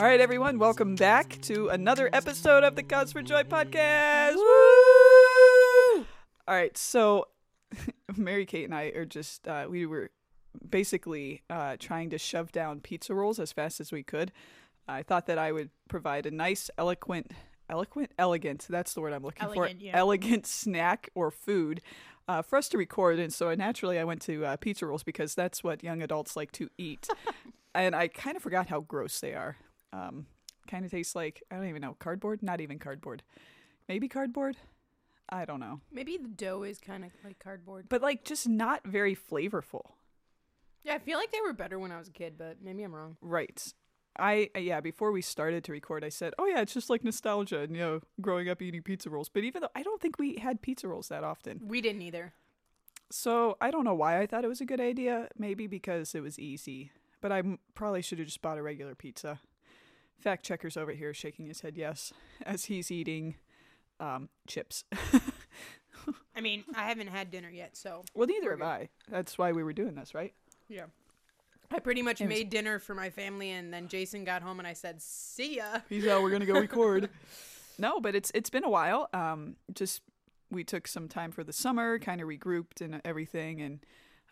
All right, everyone, welcome back to another episode of the Cause for Joy podcast. Woo! All right, so Mary Kate and I are just, uh, we were basically uh, trying to shove down pizza rolls as fast as we could. I thought that I would provide a nice, eloquent, eloquent, elegant, that's the word I'm looking Elegant, for, yeah. elegant snack or food. Uh, for us to record, and so naturally I went to uh, pizza rolls because that's what young adults like to eat, and I kind of forgot how gross they are. Um, kind of tastes like I don't even know cardboard, not even cardboard, maybe cardboard. I don't know, Maybe the dough is kind of like cardboard. but like just not very flavorful. Yeah, I feel like they were better when I was a kid, but maybe I'm wrong. Right. I yeah, before we started to record, I said, "Oh yeah, it's just like nostalgia and you know, growing up eating pizza rolls." But even though I don't think we had pizza rolls that often, We didn't either. so I don't know why I thought it was a good idea. Maybe because it was easy, but I probably should have just bought a regular pizza. Fact checker's over here shaking his head yes as he's eating um, chips. I mean, I haven't had dinner yet, so well, neither have good. I. That's why we were doing this, right? yeah. I pretty much made dinner for my family, and then Jason got home, and I said, "See ya." Peace out. We're gonna go record. no, but it's it's been a while. Um, just we took some time for the summer, kind of regrouped and everything, and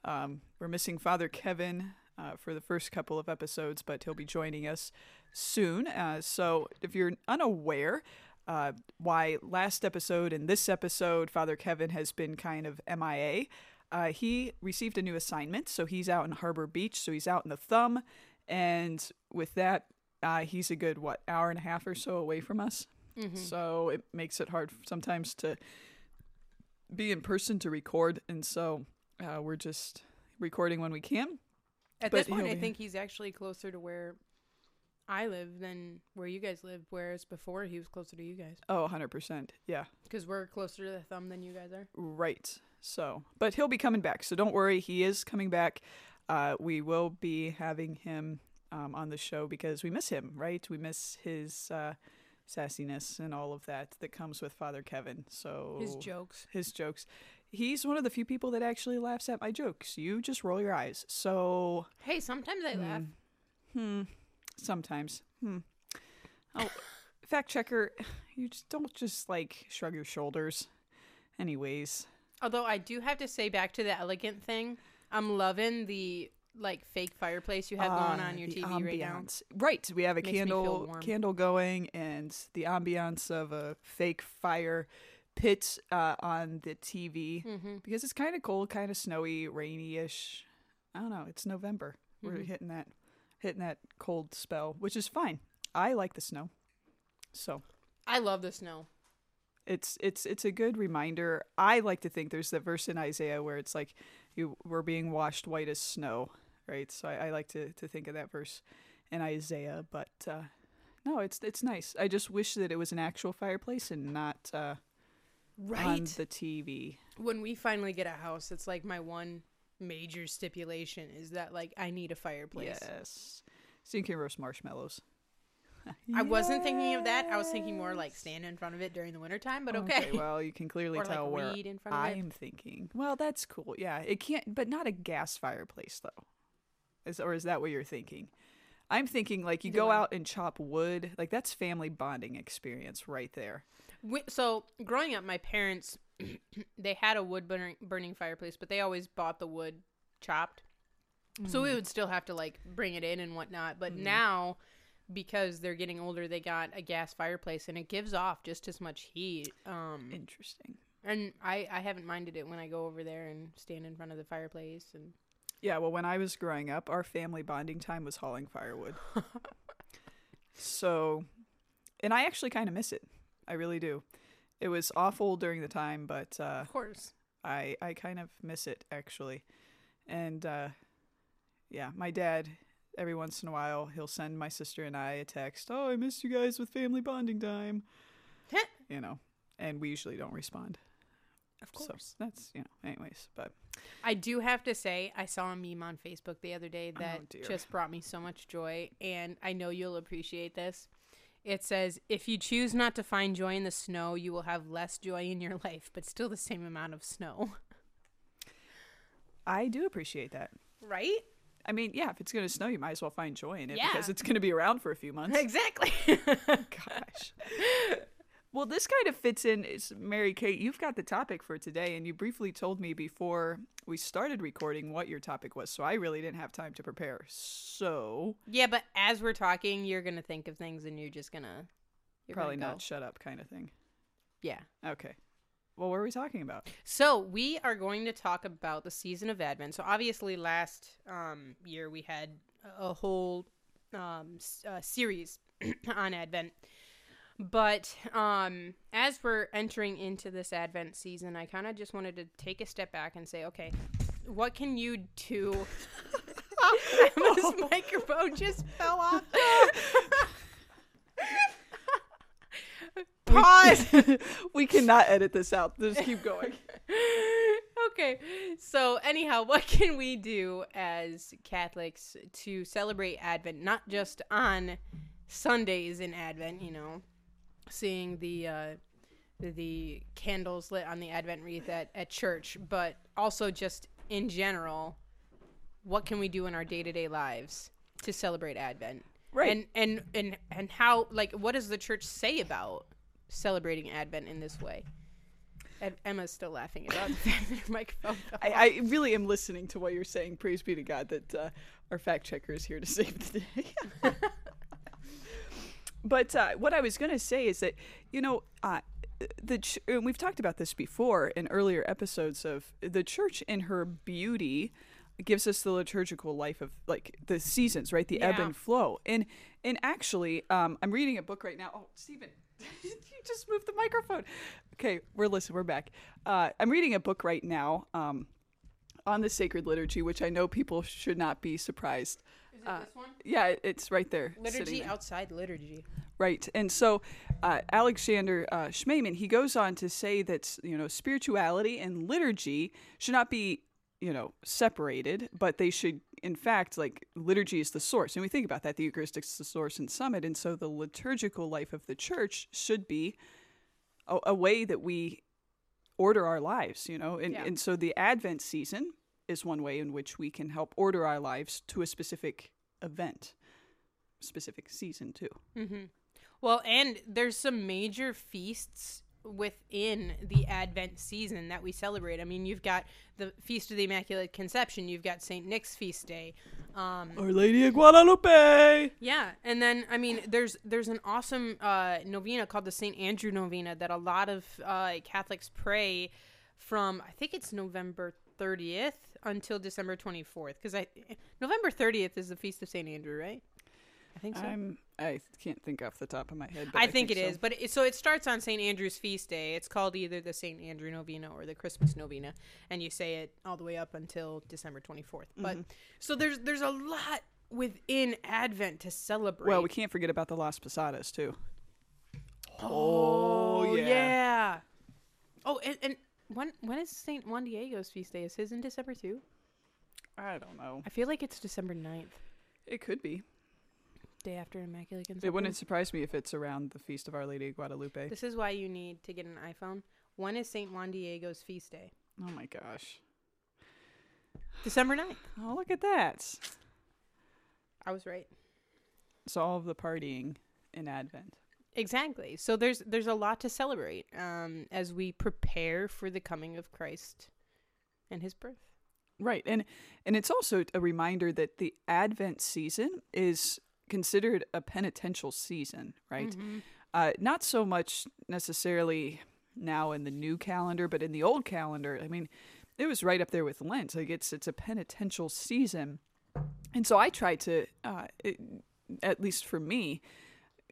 um, we're missing Father Kevin uh, for the first couple of episodes, but he'll be joining us soon. Uh, so if you're unaware. Uh, why last episode and this episode, Father Kevin has been kind of MIA. Uh, he received a new assignment, so he's out in Harbor Beach, so he's out in the thumb, and with that, uh, he's a good what hour and a half or so away from us. Mm-hmm. So it makes it hard sometimes to be in person to record, and so uh, we're just recording when we can. At But this point, I think he's actually closer to where I live than where you guys live. Whereas before, he was closer to you guys Oh, 100%. Yeah, because we're closer to the thumb than you guys are. right. So, but he'll be coming back. So don't worry, he is coming back. Uh, we will be having him um, on the show because we miss him, right? We miss his uh, sassiness and all of that that comes with Father Kevin. So His jokes. his jokes. He's one of the few people that actually laughs at my jokes. You just roll your eyes. So, Hey, sometimes I laugh. hmm, hmm, sometimes. Hmm. Oh, fact checker, you just don't just like shrug your shoulders. Anyways, Although I do have to say, back to the elegant thing, I'm loving the like fake fireplace you have going Ah, on your TV right now. Right, we have a Makes candle candle going, and the ambiance of a fake fire pit uh, on the TV Mm-hmm. because it's kind of cold, kind of snowy, rainy-ish. I don't know. It's November. We're Mhm. hitting that hitting that cold spell, which is fine. I like the snow, so I love the snow. it's it's it's a good reminder. I like to think there's the verse in Isaiah where it's like you we're being washed white as snow, right? So I, I like to to think of that verse in Isaiah, but uh, no, it's it's nice. I just wish that it was an actual fireplace and not uh, on Right. the TV. when we finally get a house, it's like my one major stipulation is that like I need a fireplace. Yes, so you can roast marshmallows. I wasn't thinking of that. I was thinking more like stand in front of it during the wintertime, but okay. Well, you can clearly or tell like where in front of. I'm thinking. Well, that's cool. Yeah, it can't, but not a gas fireplace though. Is or is that what you're thinking? I'm thinking like you Either go out and chop wood. Like that's family bonding experience right there. We, so growing up, my parents they had a wood burning, burning fireplace, but they always bought the wood chopped. So Mm. we would still have to like bring it in and whatnot. But Mhm. now, because they're getting older, they got a gas fireplace and it gives off just as much heat. Um, Interesting. and I I haven't minded it when I go over there and stand in front of the fireplace and Yeah, well, when I was growing up, our family bonding time was hauling firewood. so, and I actually kind of miss it. I really do. It was awful during the time, but uh, of course. I I kind of miss it actually, and uh, yeah, my dad every once in a while he'll send my sister and I a text. Oh, I missed you guys with family bonding time. You know, and we usually don't respond. Of So course. that's you know, anyways, but I do have to say, I saw a meme on Facebook the other day that Oh, just brought me so much joy, and I know you'll appreciate this. It says, If you choose not to find joy in the snow, you will have less joy in your life, but still the same amount of snow. I do appreciate that. Right? I mean, yeah, if it's going to snow, you might as well find joy in it Yeah. because it's going to be around for a few months. Exactly. Gosh. Well, this kind of fits in. Is Mary Kate, you've got the topic for today, and you briefly told me before we started recording what your topic was, so I really didn't have time to prepare. So yeah, but as we're talking, you're gonna think of things, and you're just gonna you're probably gonna not go. shut up kind of thing. Yeah. Okay. Well, what are we talking about? So we are going to talk about the season of Advent. So obviously, last um, year we had a whole um, uh, series on Advent. But um, as we're entering into this Advent season, I kind of just wanted to take a step back and say, okay, what can you do? Emma's microphone just fell off. Pause. we cannot edit this out. Just keep going. okay. So, anyhow, what can we do as Catholics to celebrate Advent, not just on Sundays in Advent, you know, seeing the uh, the candles lit on the Advent wreath at, at church, but also just in general, what can we do in our day to day lives to celebrate Advent? Right. And and and and how like what does the church say about celebrating Advent in this way? Ed- Emma's still laughing about the fact that her microphone. I, I really am listening to what you're saying. Praise be to God that uh, our fact checker is here to save the day. but uh, what I was going to say is that, you know, uh, the ch- and we've talked about this before in earlier episodes of the church in her beauty gives us the liturgical life of like the seasons, right? The ebb and flow. And and actually, um, I'm reading a book right now. Oh, Stephen, you just moved the microphone. Okay, we're listening. We're back. Uh, I'm reading a book right now um, on the sacred liturgy, which I know people should not be surprised. Is it Uh, this one? Yeah, it's right there. Liturgy there. outside liturgy. Right. And so uh, Alexander uh, Schmemann, he goes on to say that, you know, spirituality and liturgy should not be, you know, separated, but they should, in fact, like liturgy is the source. And we think about that. The Eucharist is the source and summit. And so the liturgical life of the church should be a, a way that we order our lives, you know. And, Yeah. and so the Advent season is one way in which we can help order our lives to a specific event, specific season, too. Mm-hmm. Well, and there's some major feasts within the Advent season that we celebrate. I mean, you've got the Feast of the Immaculate Conception. You've got Saint Nick's feast day. Um, Our Lady of Guadalupe. Yeah, and then I mean, there's there's an awesome uh, novena called the Saint Andrew Novena that a lot of uh, Catholics pray from. I think it's November 30th until December 24th because I November 30th is the feast of Saint Andrew, right? I think so. I'm I can't think off the top of my head. But I, I, think, it is, so. but it, so it starts on St. Andrew's feast day. It's called either the St. Andrew Novena or the Christmas Novena, and you say it all the way up until December 24th. But Mm-hmm. so there's there's a lot within Advent to celebrate. Well, we can't forget about the Las Posadas too. Oh, Oh, yeah. yeah. Oh, and, and when when is Saint Juan Diego's feast day? Is his in December too? I don't know. I feel like it's December 9th, It could be. day after Immaculate Conception. It wouldn't surprise me if it's around the feast of Our Lady of Guadalupe. This is why you need to get an iPhone. When is Saint Juan Diego's feast day? Oh my gosh. December 9th. Oh, look at that. I was right. So all of the partying in Advent. Exactly. So there's there's a lot to celebrate um, as we prepare for the coming of Christ and His birth. Right. And and it's also a reminder that the Advent season is considered a penitential season, right? Mhm. Uh, not so much necessarily now in the new calendar, but in the old calendar, I mean, it was right up there with Lent. Like it's it's a penitential season, and so I try to, uh, it, at least for me,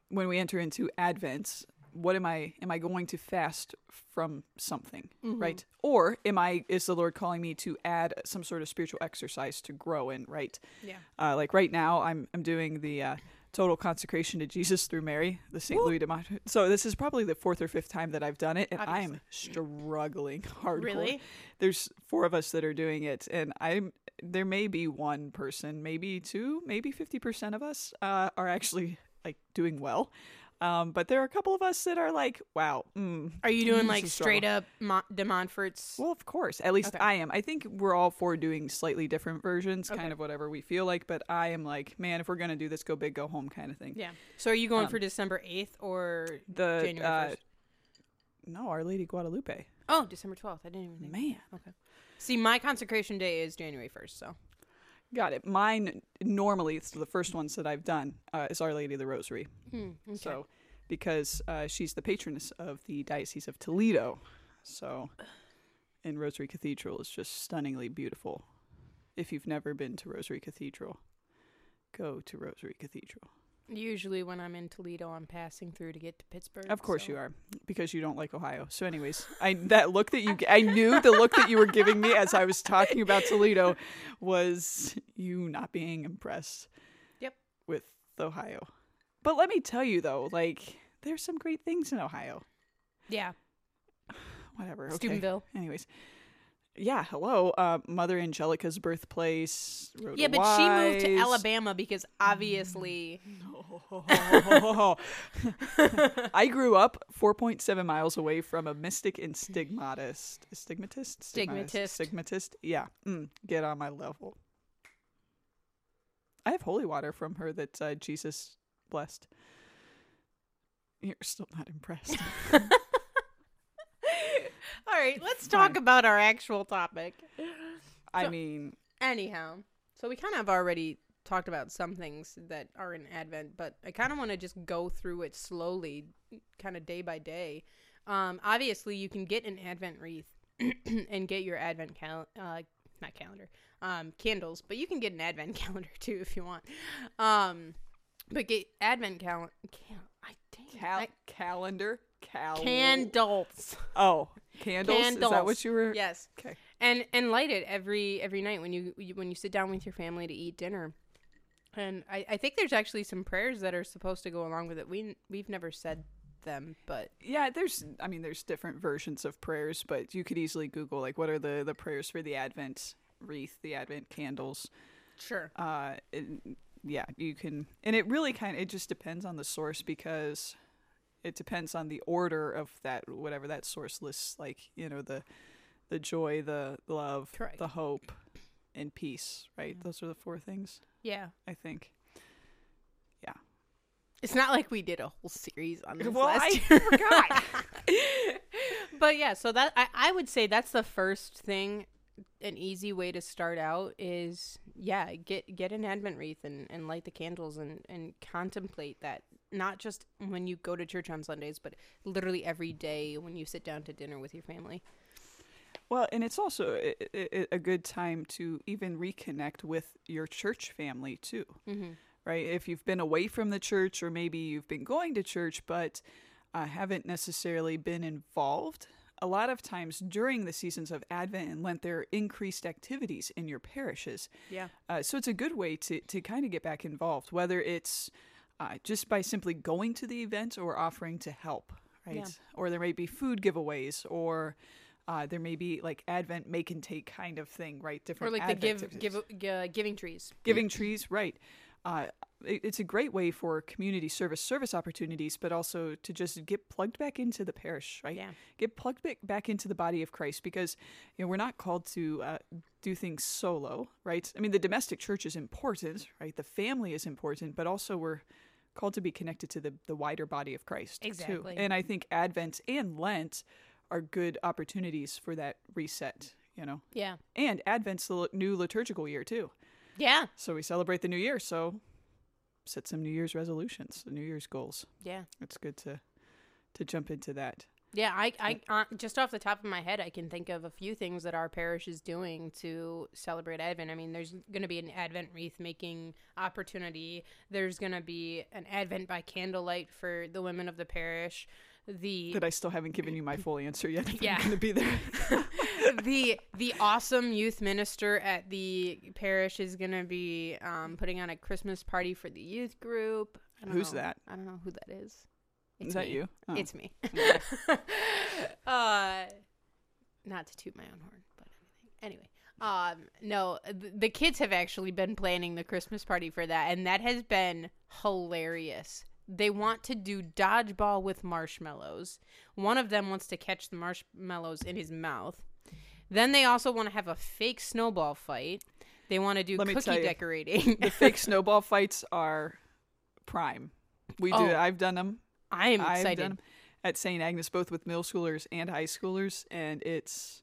when we enter into Advent, what am I am I going to fast from something, right? Or am I is the Lord calling me to add some sort of spiritual exercise to grow in, right? Yeah. Uh, like right now, I'm I'm doing the uh, total consecration to Jesus through Mary, the Saint Louis de Mont. So this is probably the fourth or fifth time that I've done it, and I am struggling hardcore. Really? There's four of us that are doing it, and I'm there may be one person, maybe two, maybe fifty percent of us uh, are actually like doing well. Um, but there are a couple of us that are like, wow. Mm, Are you doing like straight up Mo- De Montfort's? Well, of course. At least Okay. I am. I think we're all for doing slightly different versions, Okay. kind of whatever we feel like. But I am like, man, if we're gonna do this, go big, go home, kind of thing. yeah. So are you going Um, for December eighth or The January uh, first? no, Our Lady Guadalupe. oh, December twelfth. I didn't even think. Man, Okay. See, my consecration day is January first. So got it. Mine normally, it's the first ones that I've done uh, is Our Lady of the Rosary. Hmm, okay. So, because uh, she's the patroness of the Diocese of Toledo, so and Rosary Cathedral is just stunningly beautiful. If you've never been to Rosary Cathedral, go to Rosary Cathedral. Usually when I'm in Toledo, I'm passing through to get to Pittsburgh. Of course so- you are, because you don't like Ohio. So, anyways, I that look that you I knew the look that you were giving me as I was talking about Toledo was you not being impressed. Yep. With Ohio, but let me tell you though, like there's some great things in Ohio. Yeah, Whatever. Okay. Steubenville. Anyways. Yeah, hello. Uh, Mother Angelica's birthplace. Road Yeah, but she moved to Alabama because obviously. I grew up 4.7 miles away from a mystic and stigmatist. Stigmatist? Stigmatist. Stigmatist. Yeah. Mm, get on my level. I have holy water from her that uh, Jesus blessed. You're still not impressed. All right, let's talk Fine. about our actual topic. I So- mean, Anyhow, so we kind of already talked about some things that are in Advent, but I kind of want to just go through it slowly, kind of day by day. Um, obviously, you can get an Advent wreath and get your Advent cal- uh, not calendar, um, candles, but you can get an Advent calendar too if you want. Um, but get Advent calendar. Cal- I dang, cal- I- calendar. Cal- candles. Oh, candles? Is that what you were? Yes. Okay. and and light it every every night when you, you when you sit down with your family to eat dinner and I, I think there's actually some prayers that are supposed to go along with it we we've never said them but Yeah, there's I mean there's different versions of prayers, but you could easily Google like what are the the prayers for the Advent wreath, the Advent candles. sure Uh and, yeah, you can and it really kind of it just depends on the source because it depends on the order of that whatever that source lists like, you know, the the joy, the love, Correct. the hope and peace, right? Mm-hmm. Those are the four things, yeah I think. Yeah it's not like we did a whole series on this Well, last I year. forgot. but yeah so that I, I would say that's the first thing an easy way to start out is yeah get get an advent wreath and, and light the candles and, and contemplate that not just when you go to church on sundays but literally every day when you sit down to dinner with your family Well, and it's also a, a, good time to even reconnect with your church family too, mm-hmm. right? If you've been away from the church, or maybe you've been going to church but uh, haven't necessarily been involved. A lot of times during the seasons of Advent and Lent, there are increased activities in your parishes. yeah Uh, so it's a good way to, to kind of get back involved, whether it's uh, just by simply going to the event or offering to help, right? Yeah. Or there may be food giveaways, or uh, there may be like Advent make and take kind of thing, right? Different or like the Advent give give uh, giving trees giving trees, right? It- it's a great way for community service service opportunities, but also to just get plugged back into the parish, right? yeah get plugged back, back into the body of Christ because you know we're not called to uh, do things solo, right? I mean, the domestic church is important, right? The family is important, but also we're called to be connected to the the wider body of Christ too. And I think Advent and Lent are good opportunities for that reset, you know. yeah And Advent's the new liturgical year too, yeah so we celebrate the new year. So set some New Year's resolutions, New Year's goals. yeah It's good to to jump into that. Yeah, I, I uh, just off the top of my head, I can think of a few things that our parish is doing to celebrate Advent. I mean, there's going to be an Advent wreath making opportunity. There's going to be an Advent by candlelight for the women of the parish. The that I still haven't given you my full answer yet. If Yeah. Going to be there. the the awesome youth minister at the parish is going to be um, putting on a Christmas party for the youth group. Who's know. that? I don't know who that is. Is It's that me. you? Oh. It's me. uh, not to toot my own horn, but anyway. Um, no, th- the kids have actually been planning the Christmas party for that, and that has been hilarious. they want to do dodgeball with marshmallows. One of them wants to catch the marshmallows in his mouth. Then they also want to have a fake snowball fight. They want to do Let cookie you, decorating. The fake snowball fights are prime. We do. Oh. I've done them. I am I've excited. done 'em at St. Agnes, both with middle schoolers and high schoolers, and it's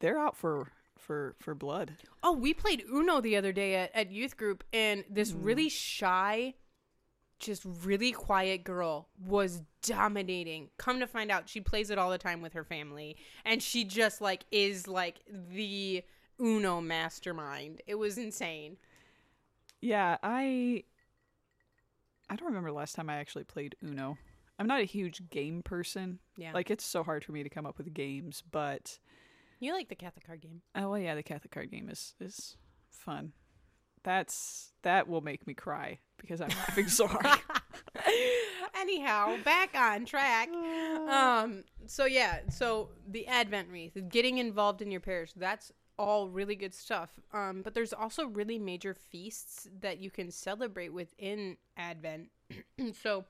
they're out for for for blood. Oh, we played Uno the other day at, at youth group, and this Mm. really shy, just really quiet girl was dominating. Come to find out, she plays it all the time with her family, and she just like is like the Uno mastermind. It was insane. Yeah, I I don't remember last time I actually played Uno. I'm not a huge game person. Yeah, Like it's so hard for me to come up with games, but you like the Catholic card game. oh well, yeah, the Catholic card game is is fun. That's that will make me cry because I'm laughing so hard. Anyhow, back on track. Um. So yeah. So the Advent wreath, getting involved in your parish. That's all really good stuff. Um. But there's also really major feasts that you can celebrate within Advent. so,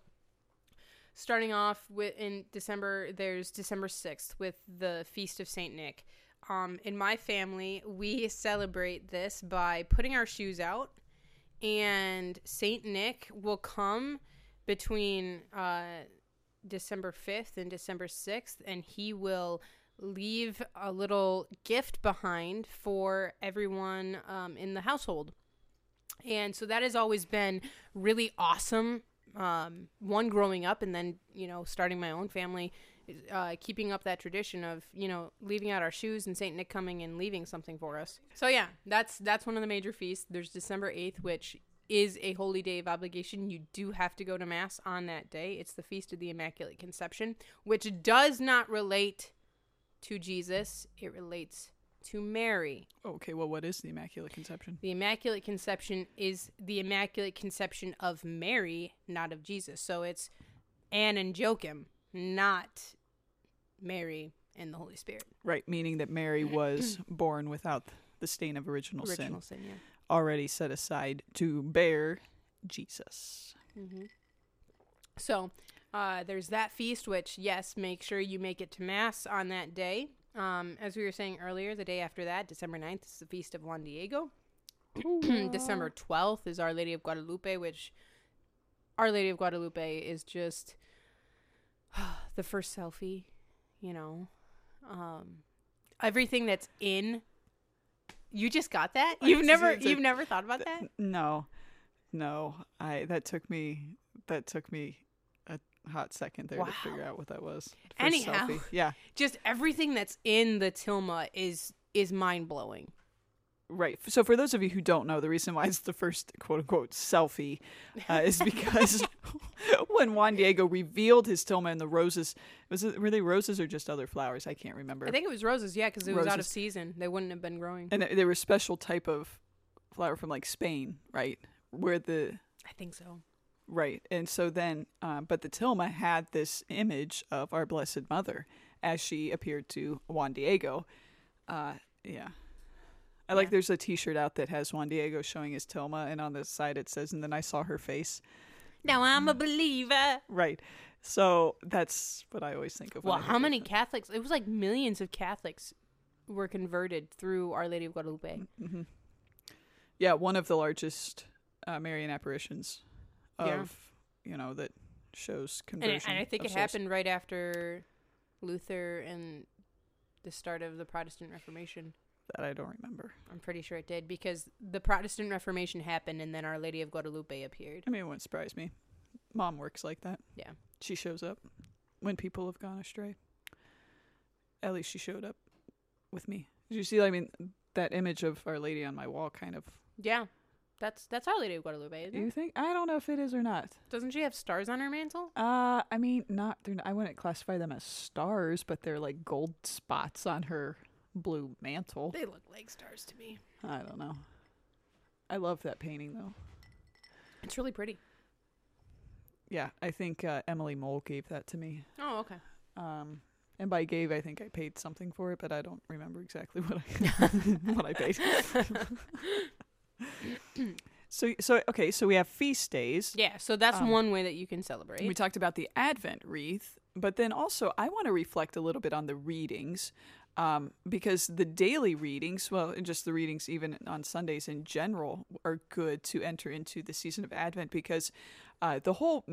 starting off with in December, there's December sixth with the feast of Saint Nick. Um. In my family, we celebrate this by putting our shoes out, and Saint Nick will come between uh, December 5th and December 6th, and he will leave a little gift behind for everyone um, in the household. And so that has always been really awesome. Um, one, growing up, and then, you know, starting my own family, uh, keeping up that tradition of, you know, leaving out our shoes and St. Nick coming and leaving something for us. So, yeah, that's that's one of the major feasts. There's December 8th, which is a holy day of obligation. You do have to go to Mass on that day. It's the Feast of the Immaculate Conception, which does not relate to Jesus, it relates to Mary. okay, well, what is the Immaculate Conception? The Immaculate Conception is the Immaculate Conception of Mary, not of Jesus. So it's Anne and Joachim, not Mary and the Holy Spirit. Right, meaning that Mary was born without the stain of original, Original sin, sin, yeah. already set aside to bear Jesus. Mm-hmm. So uh, there's that feast, which, yes, make sure you make it to Mass on that day. Um, as we were saying earlier, the day after that, December 9th, is the Feast of Juan Diego. December 12th is Our Lady of Guadalupe, which Our Lady of Guadalupe is just the first selfie, you know. Um, everything that's in. You just got that? You've never you've never thought about that? Th- No, no. I that took me that took me a hot second there to figure out what that was. Anyhow. selfie. yeah, just everything that's in the tilma is is mind blowing. Right. So for those of you who don't know, the reason why it's the first quote unquote selfie uh, is because when Juan Diego revealed his tilma and the roses, was it were they roses or just other flowers? I can't remember. I think it was roses, yeah, because it was out of season. They wouldn't have been growing. and they- they were a special type of flower from like Spain, right? Where the I think so. Right. And so then, um, but the Tilma had this image of our Blessed Mother as she appeared to Juan Diego. Uh, yeah. I like there's a t shirt out that has Juan Diego showing his Tilma, and on the side it says, and then I saw her face. Now I'm a believer. Right. So that's what I always think of. Well, how many. Catholics? It was like millions of Catholics were converted through Our Lady of Guadalupe. hmm Yeah, one of the largest uh, Marian apparitions of, Yeah. you know, that shows conversion. it- and I think it happened right after Luther and the start of the Protestant Reformation. That I don't remember. I'm pretty sure it did because the Protestant Reformation happened and then Our Lady of Guadalupe appeared. I mean, it wouldn't surprise me. Mom works like that. Yeah. She shows up when people have gone astray. At least she showed up with me. Did you see? I mean, that image of Our Lady on my wall kind of. Yeah. That's that's Our Lady of Guadalupe, isn't You it? think? I don't know if it is or not. Doesn't she have stars on her mantle? Uh, I mean, not. They're, not- I wouldn't classify them as stars, but they're like gold spots on her blue mantle. They look like stars to me. I don't know. I love that painting though. It's really pretty. Yeah, I think uh, Emily Mole gave that to me. Oh, okay. Um, and by gave, I think I paid something for it, but I don't remember exactly what I what I paid. So so okay, so we have feast days. Yeah, so that's Um, one way that you can celebrate. We talked about the Advent wreath, but then also I want to reflect a little bit on the readings. Um, because the daily readings, well, and just the readings even on Sundays in general, are good to enter into the season of Advent because uh, the whole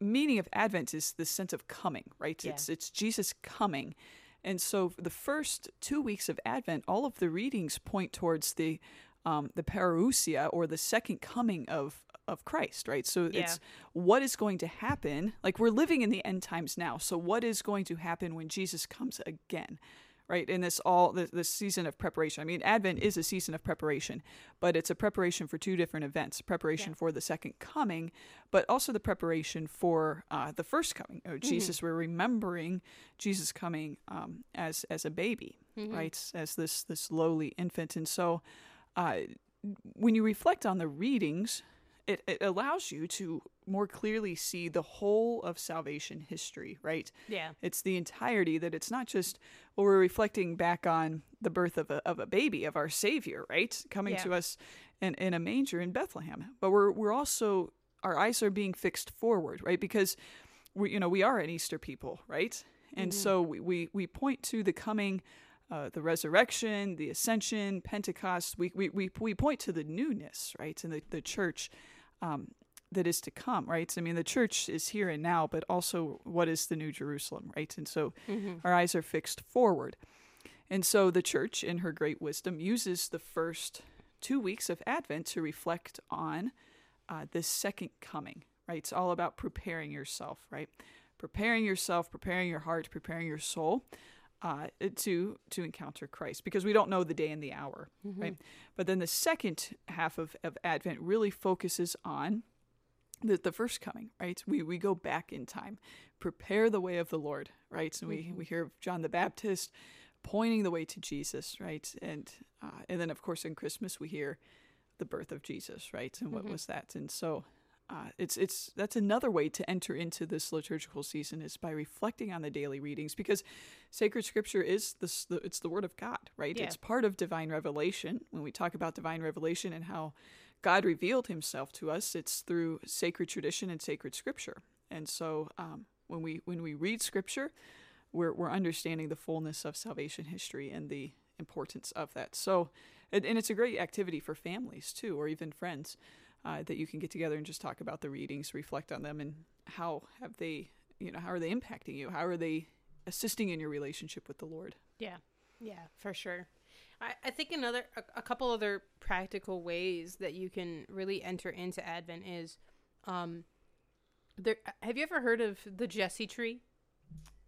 meaning of Advent is the sense of coming, right? Yeah. It's it's Jesus coming, and so the first two weeks of Advent, all of the readings point towards the um, the parousia or the second coming of of Christ, right? So Yeah. it's what is going to happen. Like we're living in the end times now. So what is going to happen when Jesus comes again? Right in this all this, this season of preparation. I mean, Advent is a season of preparation, but it's a preparation for two different events: preparation Yeah. for the second coming, but also the preparation for uh, the first coming of Jesus. We're remembering Jesus coming um, as as a baby, Mhm. right? As this this lowly infant, and so uh, when you reflect on the readings, it, it allows you to more clearly see the whole of salvation history, right? Yeah. It's the entirety that it's not just, well, we're reflecting back on the birth of a, of a baby, of our Savior, right? Coming Yeah. to us in, in a manger in Bethlehem. But we're, we're also, our eyes are being fixed forward, right? Because we, you know, we are an Easter people, right? And so we, we, we point to the coming, uh, the resurrection, the ascension, Pentecost. We, we, we, we point to the newness, right? And the, the church um, that is to come, right? I mean, the church is here and now, but also what is the New Jerusalem, right? And so Mhm. our eyes are fixed forward. And so the church, in her great wisdom, uses the first two weeks of Advent to reflect on uh, this second coming, right? It's all about preparing yourself, right? Preparing yourself, preparing your heart, preparing your soul uh, to to encounter Christ, because we don't know the day and the hour, right? But then the second half of, of Advent really focuses on the, the first coming, right? We we go back in time, prepare the way of the Lord, right? And we, we hear of John the Baptist pointing the way to Jesus, right? And uh, and then of course in Christmas we hear the birth of Jesus, right? And what was that? And so uh, it's it's that's another way to enter into this liturgical season is by reflecting on the daily readings because sacred scripture is this the, it's the word of God, right? Yeah. It's part of divine revelation. When we talk about divine revelation and how God revealed Himself to us, it's through sacred tradition and sacred scripture. And so um, when we when we read scripture, we're we're understanding the fullness of salvation history and the importance of that. So, and, and it's a great activity for families too, or even friends uh, that you can get together and just talk about the readings, reflect on them, and how have they, you know, how are they impacting you? How are they assisting in your relationship with the Lord? Yeah, yeah, for sure. I, I think another, a, a couple other practical ways that you can really enter into Advent is, um, there. Have you ever heard of the Jesse tree?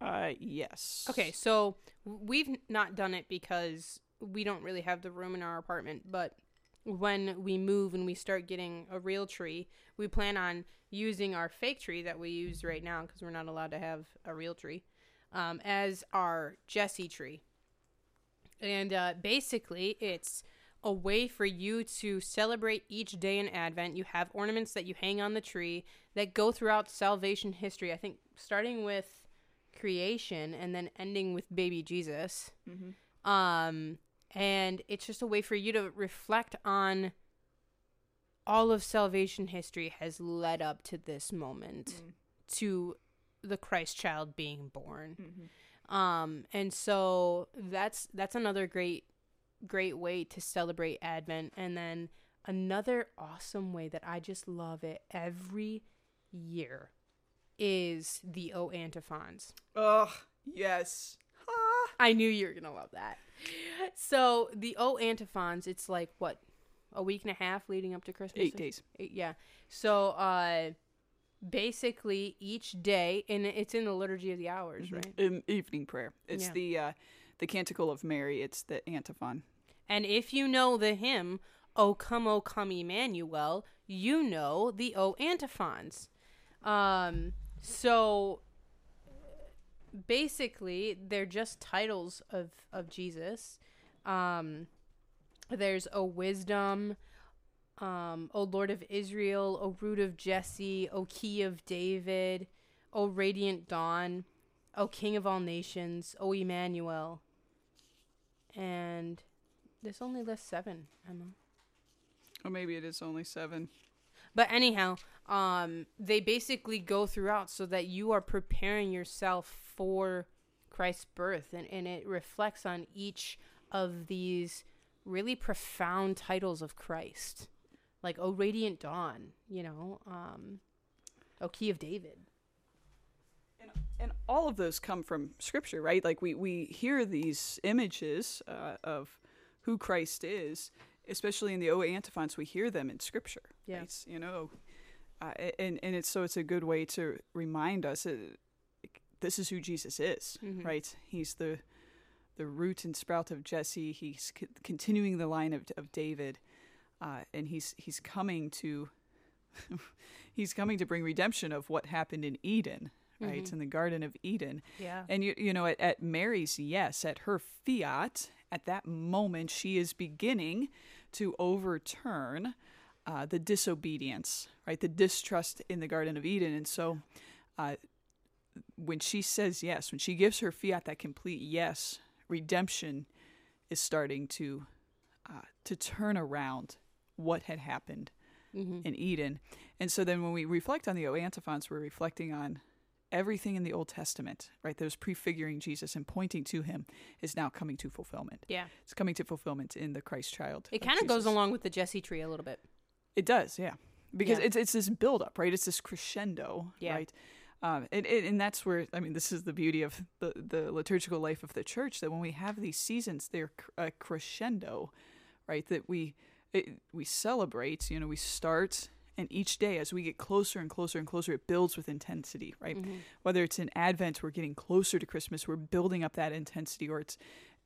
Uh, yes. Okay, so we've not done it because we don't really have the room in our apartment, but when we move and we start getting a real tree, we plan on using our fake tree that we use right now because we're not allowed to have a real tree um, as our Jesse tree. And uh, basically, it's a way for you to celebrate each day in Advent. You have ornaments that you hang on the tree that go throughout salvation history. I think starting with creation and then ending with baby Jesus. Mhm. Um, and it's just a way for you to reflect on all of salvation history has led up to this moment to the Christ child being born. Mhm. Um, and so that's that's another great great way to celebrate Advent. And then another awesome way that I just love it every year is the O antiphons. Oh, yes. Ah. I knew you were gonna love that. So the O antiphons, it's like what a week and a half leading up to Christmas. Eight days. Eight- yeah. So uh, basically each day, and it's in the liturgy of the hours, right? Um, evening prayer. It's Yeah. the uh, the Canticle of Mary. It's the antiphon. And if you know the hymn, O come, O come, Emmanuel, you know the O antiphons. Um, so basically, they're just titles of, of Jesus. Um, there's O wisdom, um, O Lord of Israel, O root of Jesse, O key of David, O radiant dawn, O King of all nations, O Emmanuel. And this only lists seven, Emma. Or maybe it is only seven. But anyhow, um, they basically go throughout so that you are preparing yourself for Christ's birth, and, and it reflects on each of these really profound titles of Christ, like "O Radiant Dawn," you know, um, "O Key of David." And, and all of those come from Scripture, right? Like we we hear these images uh, of who Christ is, especially in the O antiphons. We hear them in Scripture. Yeah. right? you know, uh, and and it's so it's a good way to remind us uh, this is who Jesus is, Mhm. right? He's the the root and sprout of Jesse. He's c- continuing the line of of David, uh, and he's he's coming to he's coming to bring redemption of what happened in Eden, right? Mhm. In the Garden of Eden. Yeah. And you you know at, at Mary's yes, at her fiat, at that moment she is beginning to overturn uh, the disobedience, right? The distrust in the Garden of Eden, and so uh, when she says yes, when she gives her fiat that complete yes, redemption is starting to uh, to turn around what had happened hmm in Eden. And so then when we reflect on the O antiphons, we're reflecting on everything in the Old Testament, right? That was prefiguring Jesus and pointing to him is now coming to fulfillment. Yeah. It's coming to fulfillment in the Christ child. It kind of goes along with the Jesse tree a little bit. It does, yeah. Because Yeah. it's it's this build up, right? It's this crescendo, Yeah. right? Um, and, and and that's where I mean, this is the beauty of the the liturgical life of the church. That when we have these seasons, they're a crescendo, right? That we it, we celebrate. You know, we start, and each day as we get closer and closer and closer, it builds with intensity, right? Mhm. Whether it's in Advent, we're getting closer to Christmas, we're building up that intensity, or it's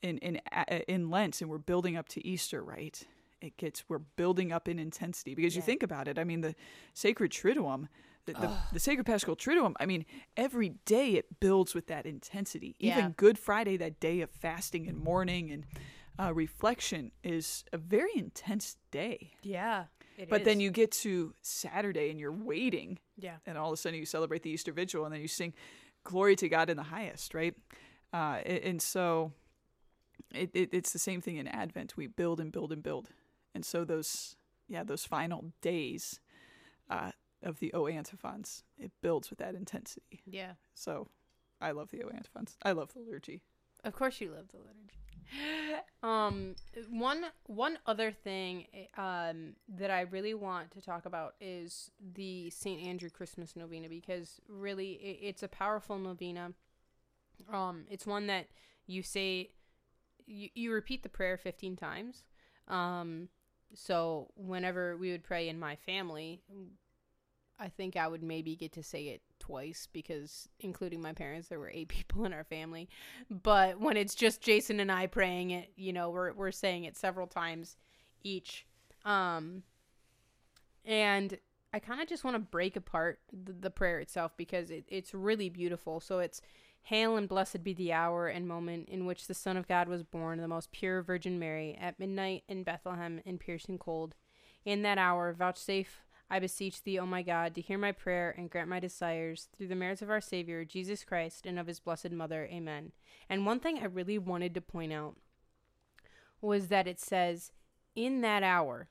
in in in Lent, and we're building up to Easter, right? It gets we're building up in intensity because you think about it. I mean, the sacred Triduum, the, the, the sacred Paschal Triduum. I mean, every day it builds with that intensity. Yeah. Even Good Friday, that day of fasting and mourning and uh, reflection, is a very intense day. Yeah. it but then you get to Saturday and you're waiting Yeah. and all of a sudden you celebrate the Easter Vigil, and then you sing "Glory to God in the highest," right? Uh, and so it, it it's the same thing in Advent. We build and build and build, and so those yeah those final days uh, of the O antiphons it builds with that intensity. Yeah. So I love the O antiphons. I love the liturgy. Of course you love the liturgy. Um one one other thing eh, um that I really want to talk about is the St. Andrew Christmas novena because really it, it's a powerful novena. Um it's one that you say you, you repeat the prayer 15 times. Um so whenever we would pray in my family, I think I would maybe get to say it twice because, including my parents, there were eight people in our family. But when it's just Jason and I praying it, you know, we're we're saying it several times each. Um, and I kind of just want to break apart the, the prayer itself because it, it's really beautiful. So it's Hail and blessed be the hour and moment in which the Son of God was born, the most pure Virgin Mary, at midnight in Bethlehem in piercing cold. In that hour, vouchsafe, I beseech thee, O my God, to hear my prayer and grant my desires through the merits of our Savior, Jesus Christ, and of his blessed Mother. Amen. And one thing I really wanted to point out was that it says, in that hour.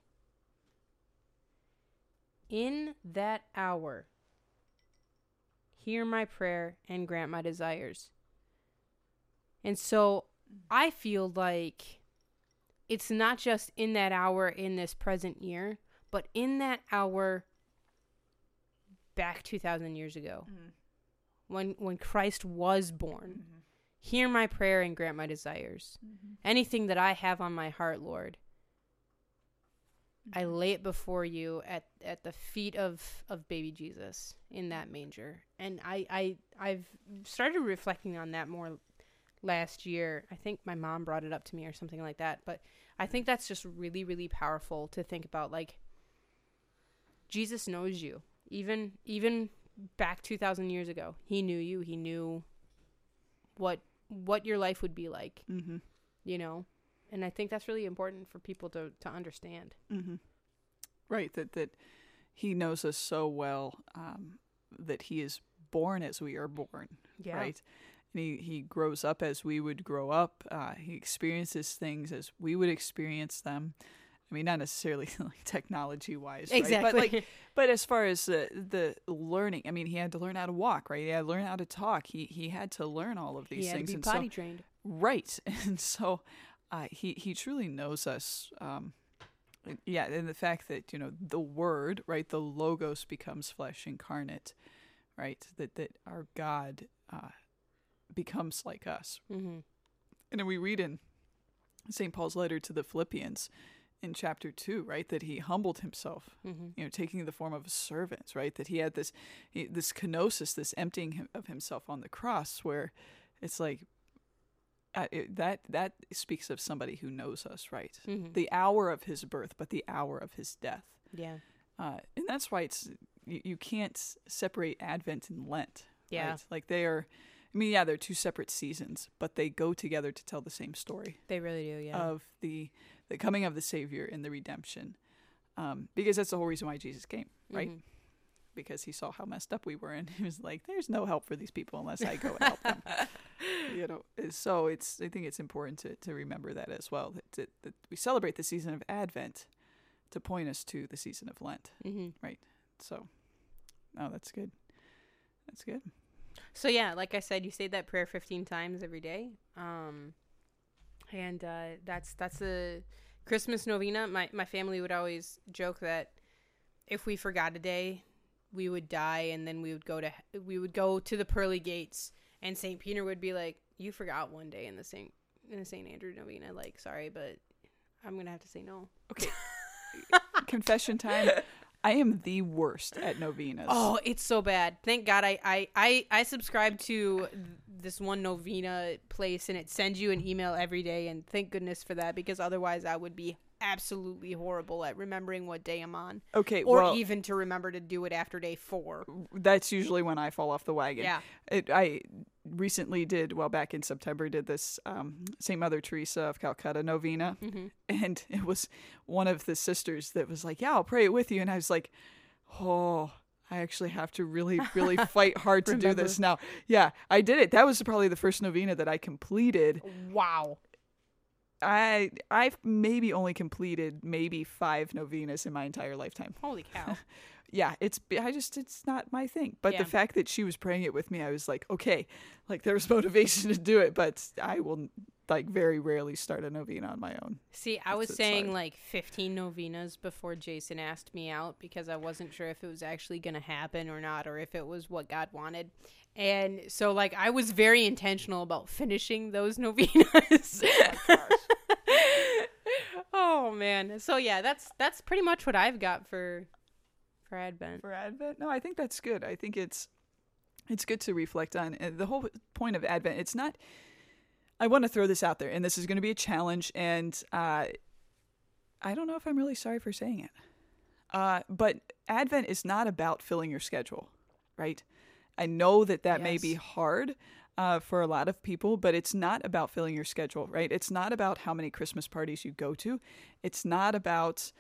In that hour, hear my prayer and grant my desires. And so I feel like it's not just in that hour in this present year, but in that hour back 2000 years ago mm-hmm. when when Christ was born. Mm-hmm. Hear my prayer and grant my desires. Mm-hmm. Anything that I have on my heart, Lord, I lay it before you at, at the feet of, of baby Jesus in that manger. And I, I I've started reflecting on that more last year. I think my mom brought it up to me or something like that. But I think that's just really, really powerful to think about. Like Jesus knows you. Even even back two thousand years ago. He knew you. He knew what what your life would be like, Mm-hmm. you know? And I think that's really important for people to, to understand. Mm-hmm. Right. That that he knows us so well um, that he is born as we are born. Right. And he, he grows up as we would grow up. Uh, he experiences things as we would experience them. I mean, not necessarily like technology wise, Exactly. But like, but as far as the the learning, I mean, he had to learn how to walk, right? He had to learn how to talk. He he had to learn all of these things, and potty so trained. right, and so uh, he he truly knows us. Um, yeah, and the fact that you know the word, right, the logos becomes flesh incarnate, right? That that our God uh, becomes like us, Mm-hmm. and then we read in St. Paul's letter to the Philippians in chapter 2, right, that he humbled himself, Mm-hmm. you know, taking the form of a servant, right? That he had this he, this kenosis, this emptying of himself on the cross where it's like uh, it, that that speaks of somebody who knows us, right? Mm-hmm. The hour of his birth, but the hour of his death. yeah. Uh, and that's why it's you, you can't separate Advent and Lent. Yeah. right? Like they are I mean, yeah, they're two separate seasons, but they go together to tell the same story They really do. Yeah. of the the coming of the Savior and the redemption. Um, because that's the whole reason why Jesus came, right? Mhm. Because he saw how messed up we were, and he was like, "There's no help for these people unless I go and help them." you know, so it's I think it's important to to remember that as well. That, that, that we celebrate the season of Advent to point us to the season of Lent. Mhm. So, oh, that's good. That's good. So yeah, like I said, you say that prayer 15 times every day. Um, and uh, that's that's the Christmas novena. My my family would always joke that if we forgot a day, we would die, and then we would go to we would go to the pearly gates, and Saint Peter would be like, "You forgot one day in the Saint in the Saint Andrew novena. Like, sorry, but I'm gonna have to say no." Okay. Confession time. I am the worst at novenas. Oh, it's so bad. Thank God I I I, I subscribe to this one novena place and it sends you an email every day and thank goodness for that because otherwise I would be absolutely horrible at remembering what day I'm on okay. or well, even to remember to do it after day 4. that's usually when I fall off the wagon. Yeah. It, I recently did, well, back in September, did this um, St. Mother Teresa of Calcutta novena. Mhm. And it was one of the sisters that was like, Yeah, I'll pray it with you. And I was like, Oh, I actually have to really, really fight hard to do this now. Yeah, I did it. That was probably the first novena that I completed. Wow. I I've maybe only completed maybe five novenas in my entire lifetime. Holy cow. yeah, it's I just it's not my thing. But Yeah. the fact that she was praying it with me, I was like, okay, like there's motivation to do it, but I will like very rarely start a novena on my own. See, I was saying like 15 novenas before Jason asked me out because I wasn't sure if it was actually going to happen or not, or if it was what God wanted. And so, like, I was very intentional about finishing those novenas. oh man! So yeah, that's that's pretty much what I've got for for Advent. For Advent, no, I think that's good. I think it's it's good to reflect on uh, the whole point of Advent. It's not. I want to throw this out there, and this is going to be a challenge, and uh, I don't know if I'm really sorry for saying it. Uh, but Advent is not about filling your schedule, right? I know that that may be hard uh, for a lot of people, but it's not about filling your schedule, right? It's not about how many Christmas parties you go to. It's not about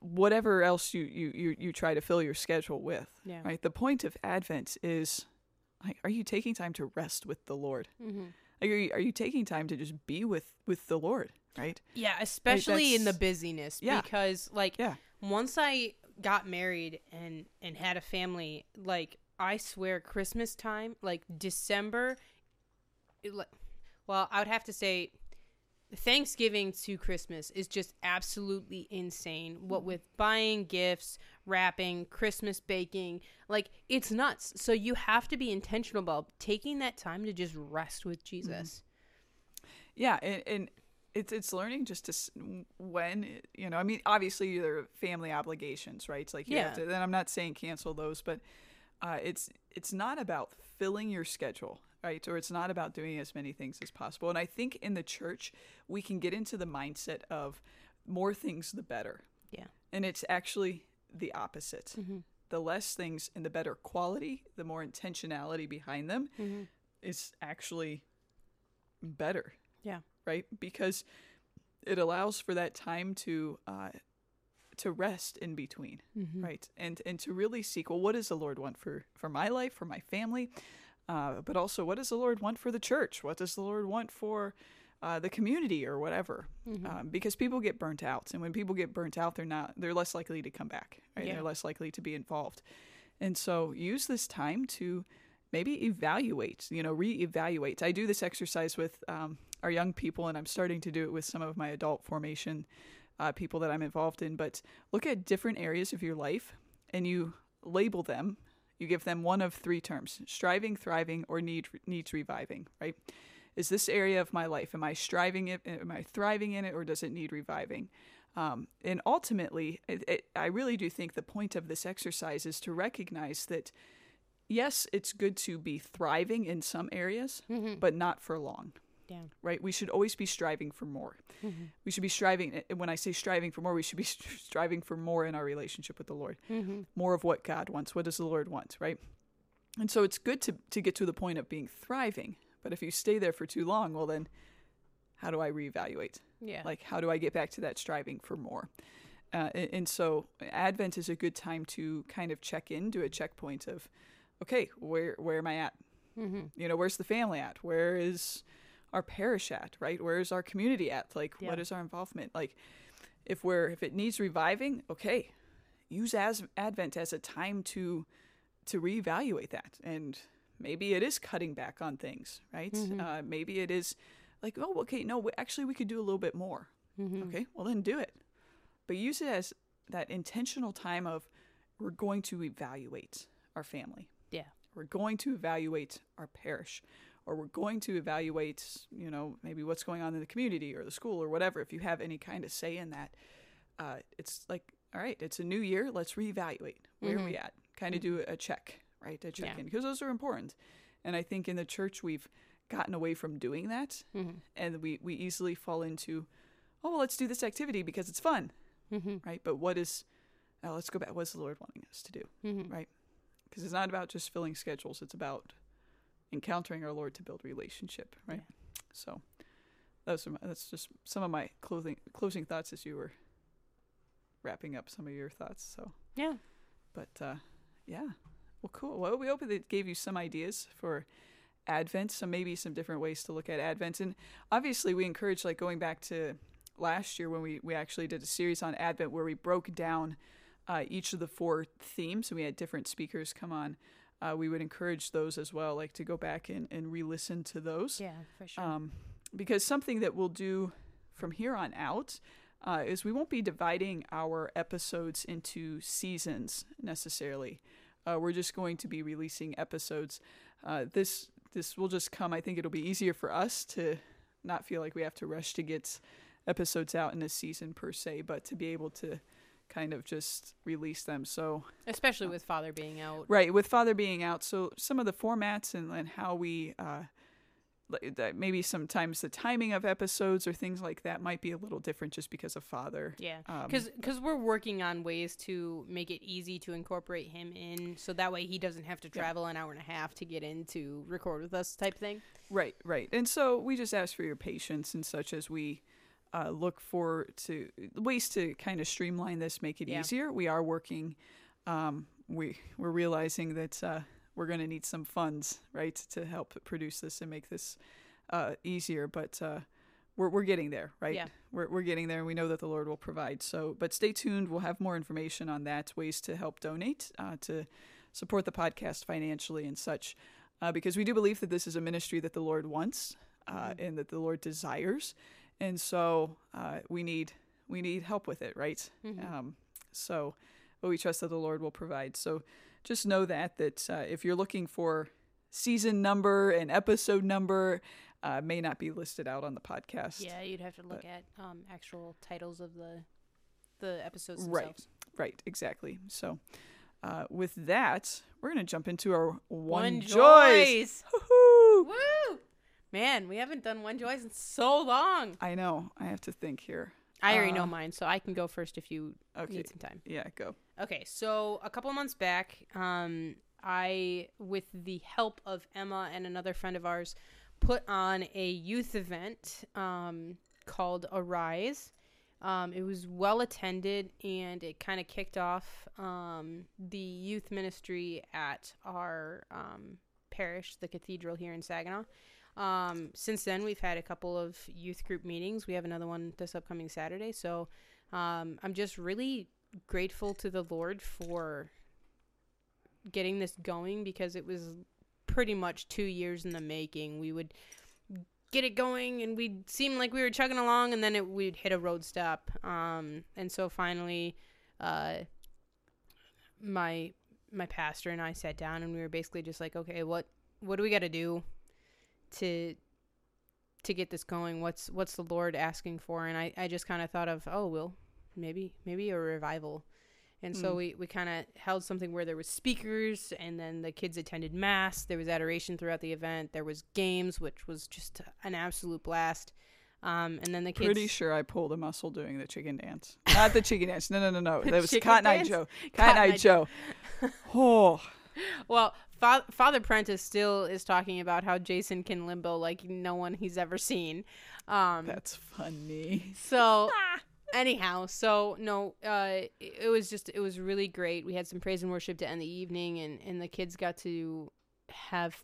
whatever else you, you, you, you try to fill your schedule with, Yeah. right? The point of Advent is like, are you taking time to rest with the Lord? Mm-hmm. Like, are you, are you taking time to just be with, with the Lord, right? Yeah, especially in the busyness Yeah. because like Yeah. once I got married and and had a family, like I swear Christmas time, like December it, well, I would have to say Thanksgiving to Christmas is just absolutely insane. What with buying gifts, wrapping, Christmas baking, like it's nuts. So you have to be intentional about taking that time to just rest with Jesus. Yeah, and, and it's it's learning just to when you know. I mean, obviously there are family obligations, right? It's like you have Yeah. to. Then I'm not saying cancel those, but uh, it's it's not about filling your schedule, right? Or it's not about doing as many things as possible. And I think in the church we can get into the mindset of more things the better. Yeah. And it's actually the opposite. Mhm. The less things and the better quality, the more intentionality behind them Mhm. is actually better Yeah. right? Because it allows for that time to uh, to rest in between, Mhm. right? And and to really seek, well, what does the Lord want for for my life, for my family, uh, but also what does the Lord want for the church? What does the Lord want for uh, the community or whatever, Mm-hmm. um, because people get burnt out, and when people get burnt out, they're not they're less likely to come back, right? Yeah. They're less likely to be involved, and so use this time to maybe evaluate, you know, reevaluate. I do this exercise with um, our young people, and I'm starting to do it with some of my adult formation uh, people that I'm involved in. But look at different areas of your life, and you label them. You give them one of three terms: striving, thriving, or need needs reviving. Right? Is this area of my life? Am I striving it? Am I thriving in it, or does it need reviving? Um, and ultimately, it, it, I really do think the point of this exercise is to recognize that yes, it's good to be thriving in some areas, but not for long. Yeah. Right? We should always be striving for more. Mm-hmm. We should be striving. and When I say striving for more, we should be striving for more in our relationship with the Lord. Mm-hmm. More of what God wants. What does the Lord want? Right? And so it's good to, to get to the point of being thriving. But if you stay there for too long, well, then how do I reevaluate? Yeah. Like, how do I get back to that striving for more? Uh, and, and so, Advent is a good time to kind of check in, do a checkpoint of, okay, where where am I at? mm-hmm. You know, where's the family at? Where is our parish at? Right? Where is our community at? Like, what Yeah. is our involvement? Like, if we're if it needs reviving, okay, use as Advent as a time to to reevaluate that, and maybe it is cutting back on things, right? Mhm. Uh, maybe it is like, oh, okay, no, we, actually, we could do a little bit more. Mm-hmm. Okay, well then do it. But use it as that intentional time of we're going to evaluate our family. Yeah. We're going to evaluate our parish. Or we're going to evaluate, you know, maybe what's going on in the community or the school or whatever. If you have any kind of say in that, uh, it's like, all right, it's a new year. Let's reevaluate. Where are we at? Kind of do a check, right? A check Yeah. in because those are important. And I think in the church we've gotten away from doing that, Mm-hmm. and we we easily fall into, oh well, let's do this activity because it's fun, Mm-hmm. right? But what is, now let's go back. What's the Lord wanting us to do? Mm-hmm. Because it's not about just filling schedules. It's about encountering our Lord to build relationship, right? So those my, that's just some of my clothing closing thoughts as you were wrapping up some of your thoughts. So, Yeah. but uh, yeah, well, cool. Well, we hope that it gave you some ideas for Advent, some maybe some different ways to look at Advent, and obviously we encourage like going back to last year when we we actually did a series on Advent where we broke down uh, each of the four themes, and we had different speakers come on. Uh, we would encourage those as well, like to go back and, and re-listen to those Yeah, for sure. um, because something that we'll do from here on out uh, is we won't be dividing our episodes into seasons necessarily. Uh, we're just going to be releasing episodes. Uh, this this will just come. I think it'll be easier for us to not feel like we have to rush to get episodes out in a season per se, but to be able to kind of just release them. So Especially with father being out. Right, with Father being out, so some of the formats and, and how we, uh, maybe sometimes the timing of episodes or things like that might be a little different just because of Father. Yeah. Um, Because we're working on ways to make it easy to incorporate him in, so that way he doesn't have to Yeah. travel an hour and a half to get in to record with us, type thing. Right, right. And so we just ask for your patience and such as we uh, look for to ways to kind of streamline this, make it Yeah. easier. We are working. Um, we we're realizing that uh, we're going to need some funds, right, to help produce this and make this uh, easier. But uh, we're we're getting there, right? Yeah. We're we're getting there, and we know that the Lord will provide. So, but stay tuned. We'll have more information on that, ways to help donate uh, to support the podcast financially and such, uh, because we do believe that this is a ministry that the Lord wants uh, and that the Lord desires, and so uh, we need we need help with it, right? Mhm. Um, so, but we trust that the Lord will provide. So, just know that that uh, if you're looking for season number and episode number, uh, may not be listed out on the podcast. Yeah, you'd have to look But- at um, actual titles of the the episodes Right. themselves. Right, exactly. So, uh, with that, we're gonna jump into our one, One joys. Joys. Woohoo! Woo! Man, we haven't done one joys in so long. I know. I have to think here. I already know Uh, mine, so I can go first if you Okay. need some time. Yeah, go. Okay, so a couple months back, um, I, with the help of Emma and another friend of ours, put on a youth event um, called Arise. Um, it was well attended and it kind of kicked off um, the youth ministry at our um, parish, the cathedral here in Saginaw. Um, since then, we've had a couple of youth group meetings. We have another one this upcoming Saturday. So um, I'm just really grateful to the Lord for getting this going because it was pretty much two years in the making. We would get it going and we'd seem like we were chugging along and then it, we'd hit a road stop. Um, and so finally, uh, my my pastor and I sat down and we were basically just like, okay, what what do we got to do to to get this going? What's what's the Lord asking for? And I I just kind of thought of, oh, well, maybe maybe a revival. And so Mm. we, we kind of held something where there was speakers and then the kids attended mass. There was adoration throughout the event. There was games, which was just an absolute blast. Um, and then the kids Pretty sure I pulled a muscle doing the chicken dance. Not the chicken dance. No, no, no, no. That was Cotton Eye? Joe. Cotton Eye Joe. Oh, Well, Fa- Father Prentice still is talking about how Jason can limbo like no one he's ever seen. Um, that's funny. so anyhow, so no, uh, it was just it was really great. We had some praise and worship to end the evening, and and the kids got to have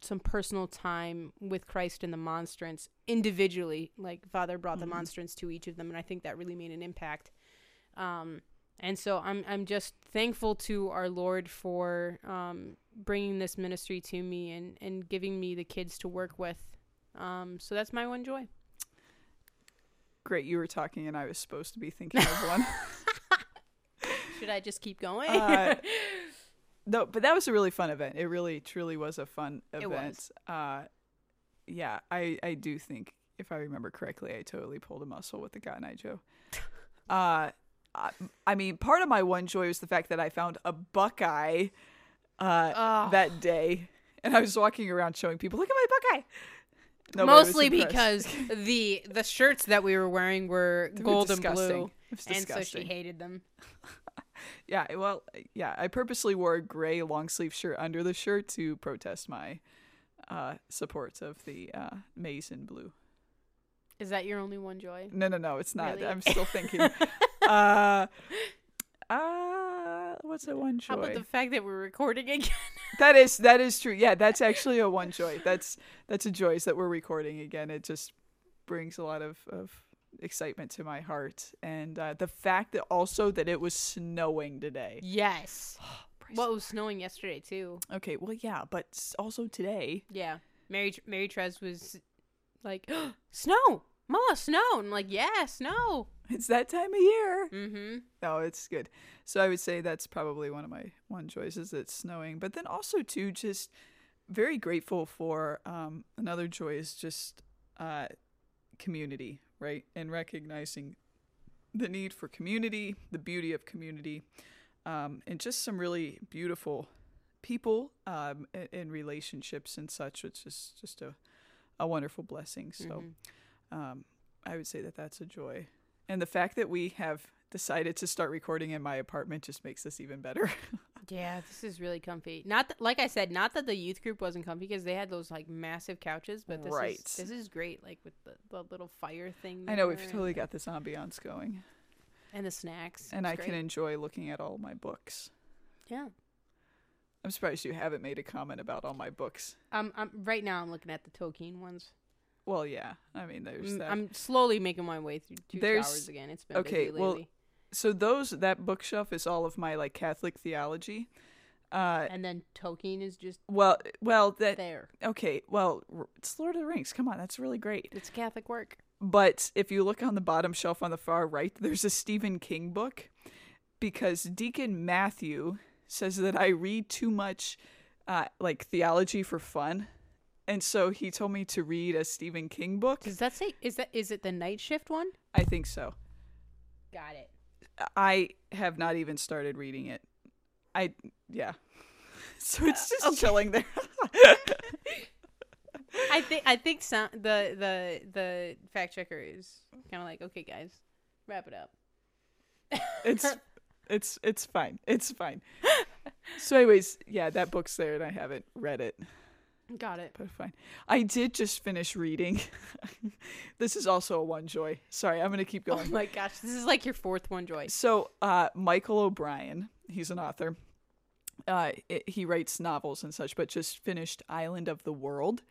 some personal time with Christ and the monstrance individually. Like Father brought the Mhm. monstrance to each of them, and I think that really made an impact. Um, and so I'm I'm just thankful to our Lord for um, bringing this ministry to me and and giving me the kids to work with. Um, so that's my one joy. Great, you were talking and I was supposed to be thinking of one. Should I just keep going? Uh, No, but that was a really fun event. It really, truly was a fun It event. was. Uh, yeah, I, I do think, if I remember correctly, I totally pulled a muscle with the Cotton Eye Joe. Uh, I, I mean, part of my one joy was the fact that I found a Buckeye uh, Oh. that day, and I was walking around showing people, "Look at my Buckeye." Nobody Mostly because the the shirts that we were wearing were gold and blue, and so she hated them. Yeah, well, yeah, I purposely wore a gray long sleeve shirt under the shirt to protest my uh, support of the uh, maize and blue. Is that your only one joy? No, no, no, it's not. Really? I'm still thinking. uh, uh, what's that one How about the fact that we're recording again? that is that is true. Yeah, that's actually a one joy. That's that's a joy that we're recording again. It just brings a lot of of excitement to my heart, and uh, the fact that also that it was snowing today. yes. Well, it was snowing yesterday too. Okay, well, yeah, but also today. Yeah. Mary Mary Trez was like, "Snow, Mama, snow." I'm like, "Yeah, snow." It's that time of year. Mm-hmm. No, it's good. So I would say that's probably one of my one choices. That it's snowing, but then also too, just very grateful for um, another joy is just uh, community, right? And recognizing the need for community, the beauty of community, um, and just some really beautiful people um, and, and relationships and such, which is just a a wonderful blessing. So Mhm. um, I would say that that's a joy. And the fact that we have decided to start recording in my apartment just makes this even better. Yeah, this is really comfy. Not that, like I said, not that the youth group wasn't comfy because they had those like massive couches, but this Right. is this is great. Like with the, the little fire thing. I know we've totally and, got this ambiance going, and the snacks, and I can enjoy looking at all my books. yeah. I'm surprised you haven't made a comment about all my books. Um, I'm right now. I'm looking at the Tolkien ones. Well, yeah, I mean, there's that. I'm slowly making my way through two There's- towers again. It's been okay, busy well, so those that bookshelf is all of my like Catholic theology. Uh, and then Tolkien is just well, well, that there. okay. Well, it's Lord of the Rings. Come on, that's really great. It's Catholic work. But if you look on the bottom shelf on the far right, there's a Stephen King book because Deacon Matthew says that I read too much uh, like theology for fun. And so he told me to read a Stephen King book. Does that say is that is it the night shift one? I think so. Got it. I have not even started reading it. I, yeah. So it's just okay. chilling there. I think I think some, the the the fact checker is kind of like, okay, guys, wrap it up. it's it's it's fine. It's fine. So anyways, yeah, that book's there and I haven't read it. Got it. but fine. I did just finish reading. this is also a one joy. Sorry, I'm gonna keep going. Oh my gosh, this is like your fourth one, Joy. So, uh, Michael O'Brien, he's an author. Uh, it, he writes novels and such, but just finished Island of the World.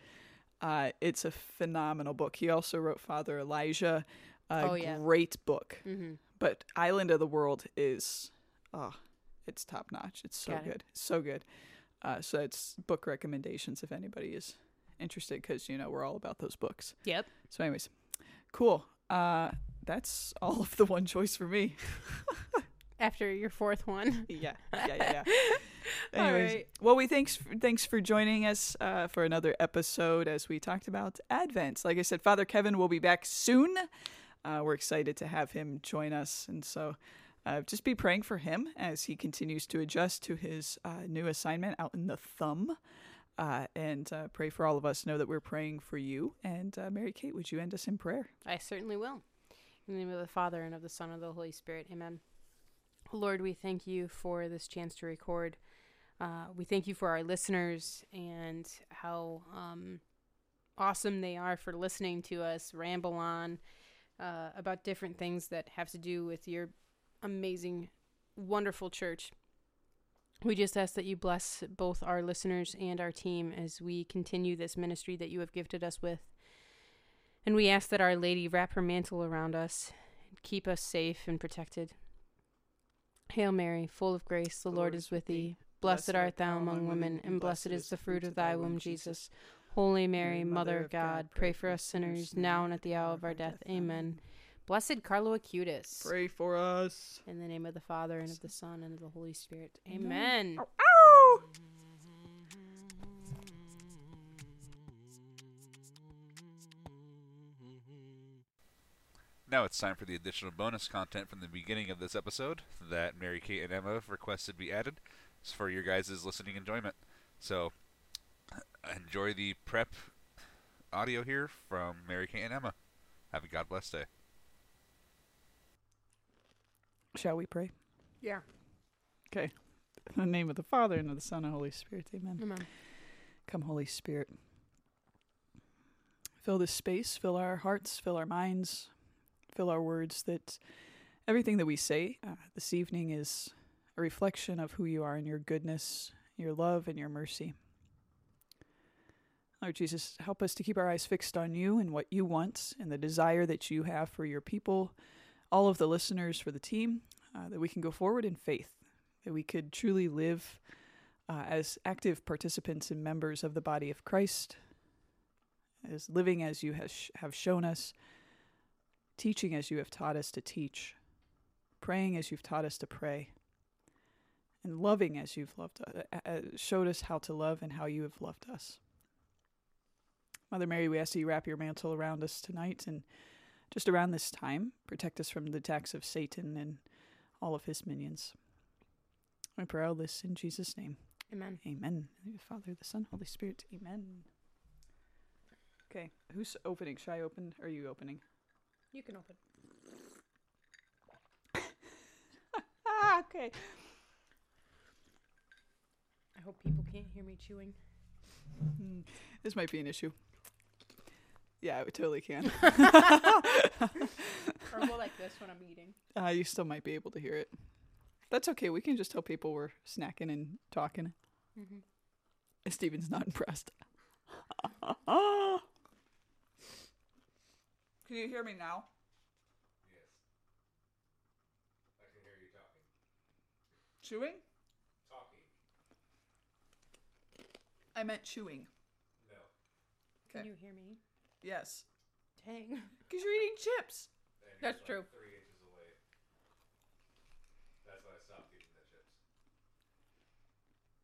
Uh, it's a phenomenal book. He also wrote Father Elijah, a Oh, yeah. great book. Mm-hmm. But Island of the World is, oh, it's top notch. It's so Got it. good, so good. Uh, so it's book recommendations if anybody is interested, because you know we're all about those books. Yep. So, anyways, cool. Uh, that's all of the one choice for me. After your fourth one. yeah, yeah, yeah. yeah. Anyways, right. well, we thanks thanks for joining us uh, for another episode as we talked about Advent. Like I said, Father Kevin will be back soon. Uh, we're excited to have him join us, and so uh, just be praying for him as he continues to adjust to his uh, new assignment out in the thumb. Uh, and uh, pray for all of us. Know that we're praying for you. And uh, Mary Kate, would you end us in prayer? I certainly will. In the name of the Father, and of the Son, and of the Holy Spirit. Amen. Lord, we thank you for this chance to record. Uh, we thank you for our listeners and how um, awesome they are for listening to us ramble on about different things that have to do with your amazing, wonderful church. We just ask that you bless both our listeners and our team as we continue this ministry that you have gifted us with. And we ask that Our Lady wrap her mantle around us and keep us safe and protected. Hail Mary, full of grace, the Lord is with thee. Blessed art thou among women, and blessed is the fruit of thy womb, Jesus. Holy Mary, Mother of God, pray for us sinners, now and at the hour of our death. Amen. Blessed Carlo Acutis. Pray for us. In the name of the Father, and of the Son, and of the Holy Spirit. Amen. Amen. Ow! Now it's time for the additional bonus content from the beginning of this episode that Mary Kate and Emma requested be added. It's for your guys' listening enjoyment. So enjoy the prep audio here from Mary Kate and Emma. Have a God bless day. Shall we pray? Yeah. Okay. In the name of the Father, and of the Son, and Holy Spirit. Amen. Amen. Come, Holy Spirit. Fill this space, fill our hearts, fill our minds, fill our words, that everything that we say uh, this evening is a reflection of who you are and your goodness, your love, and your mercy. Lord Jesus, help us to keep our eyes fixed on you and what you want and the desire that you have for your people, all of the listeners, for the team, uh, that we can go forward in faith, that we could truly live uh, as active participants and members of the body of Christ, as living as you has, have shown us, teaching as you have taught us to teach, praying as you've taught us to pray, and loving as you've loved, uh, uh, showed us how to love and how you have loved us. Mother Mary, we ask that you wrap your mantle around us tonight and just around this time, protect us from the attacks of Satan and all of his minions. I pray all this in Jesus' name. Amen. Amen. The Father, the Son, Holy Spirit. Amen. Okay, who's opening? Should I open? Or are you opening? You can open. Ah, okay. I hope people can't hear me chewing. Hmm, This might be an issue. Yeah, we totally can. or go like this when I'm eating. uh, you still might be able to hear it. That's okay. We can just tell people we're snacking and talking. Mm-hmm. Steven's not impressed. Can you hear me now? Yes. I can hear you talking. Chewing? Talking. I meant chewing. No. Can Okay. you hear me? Yes. Dang. Because you're eating chips. That's true. Three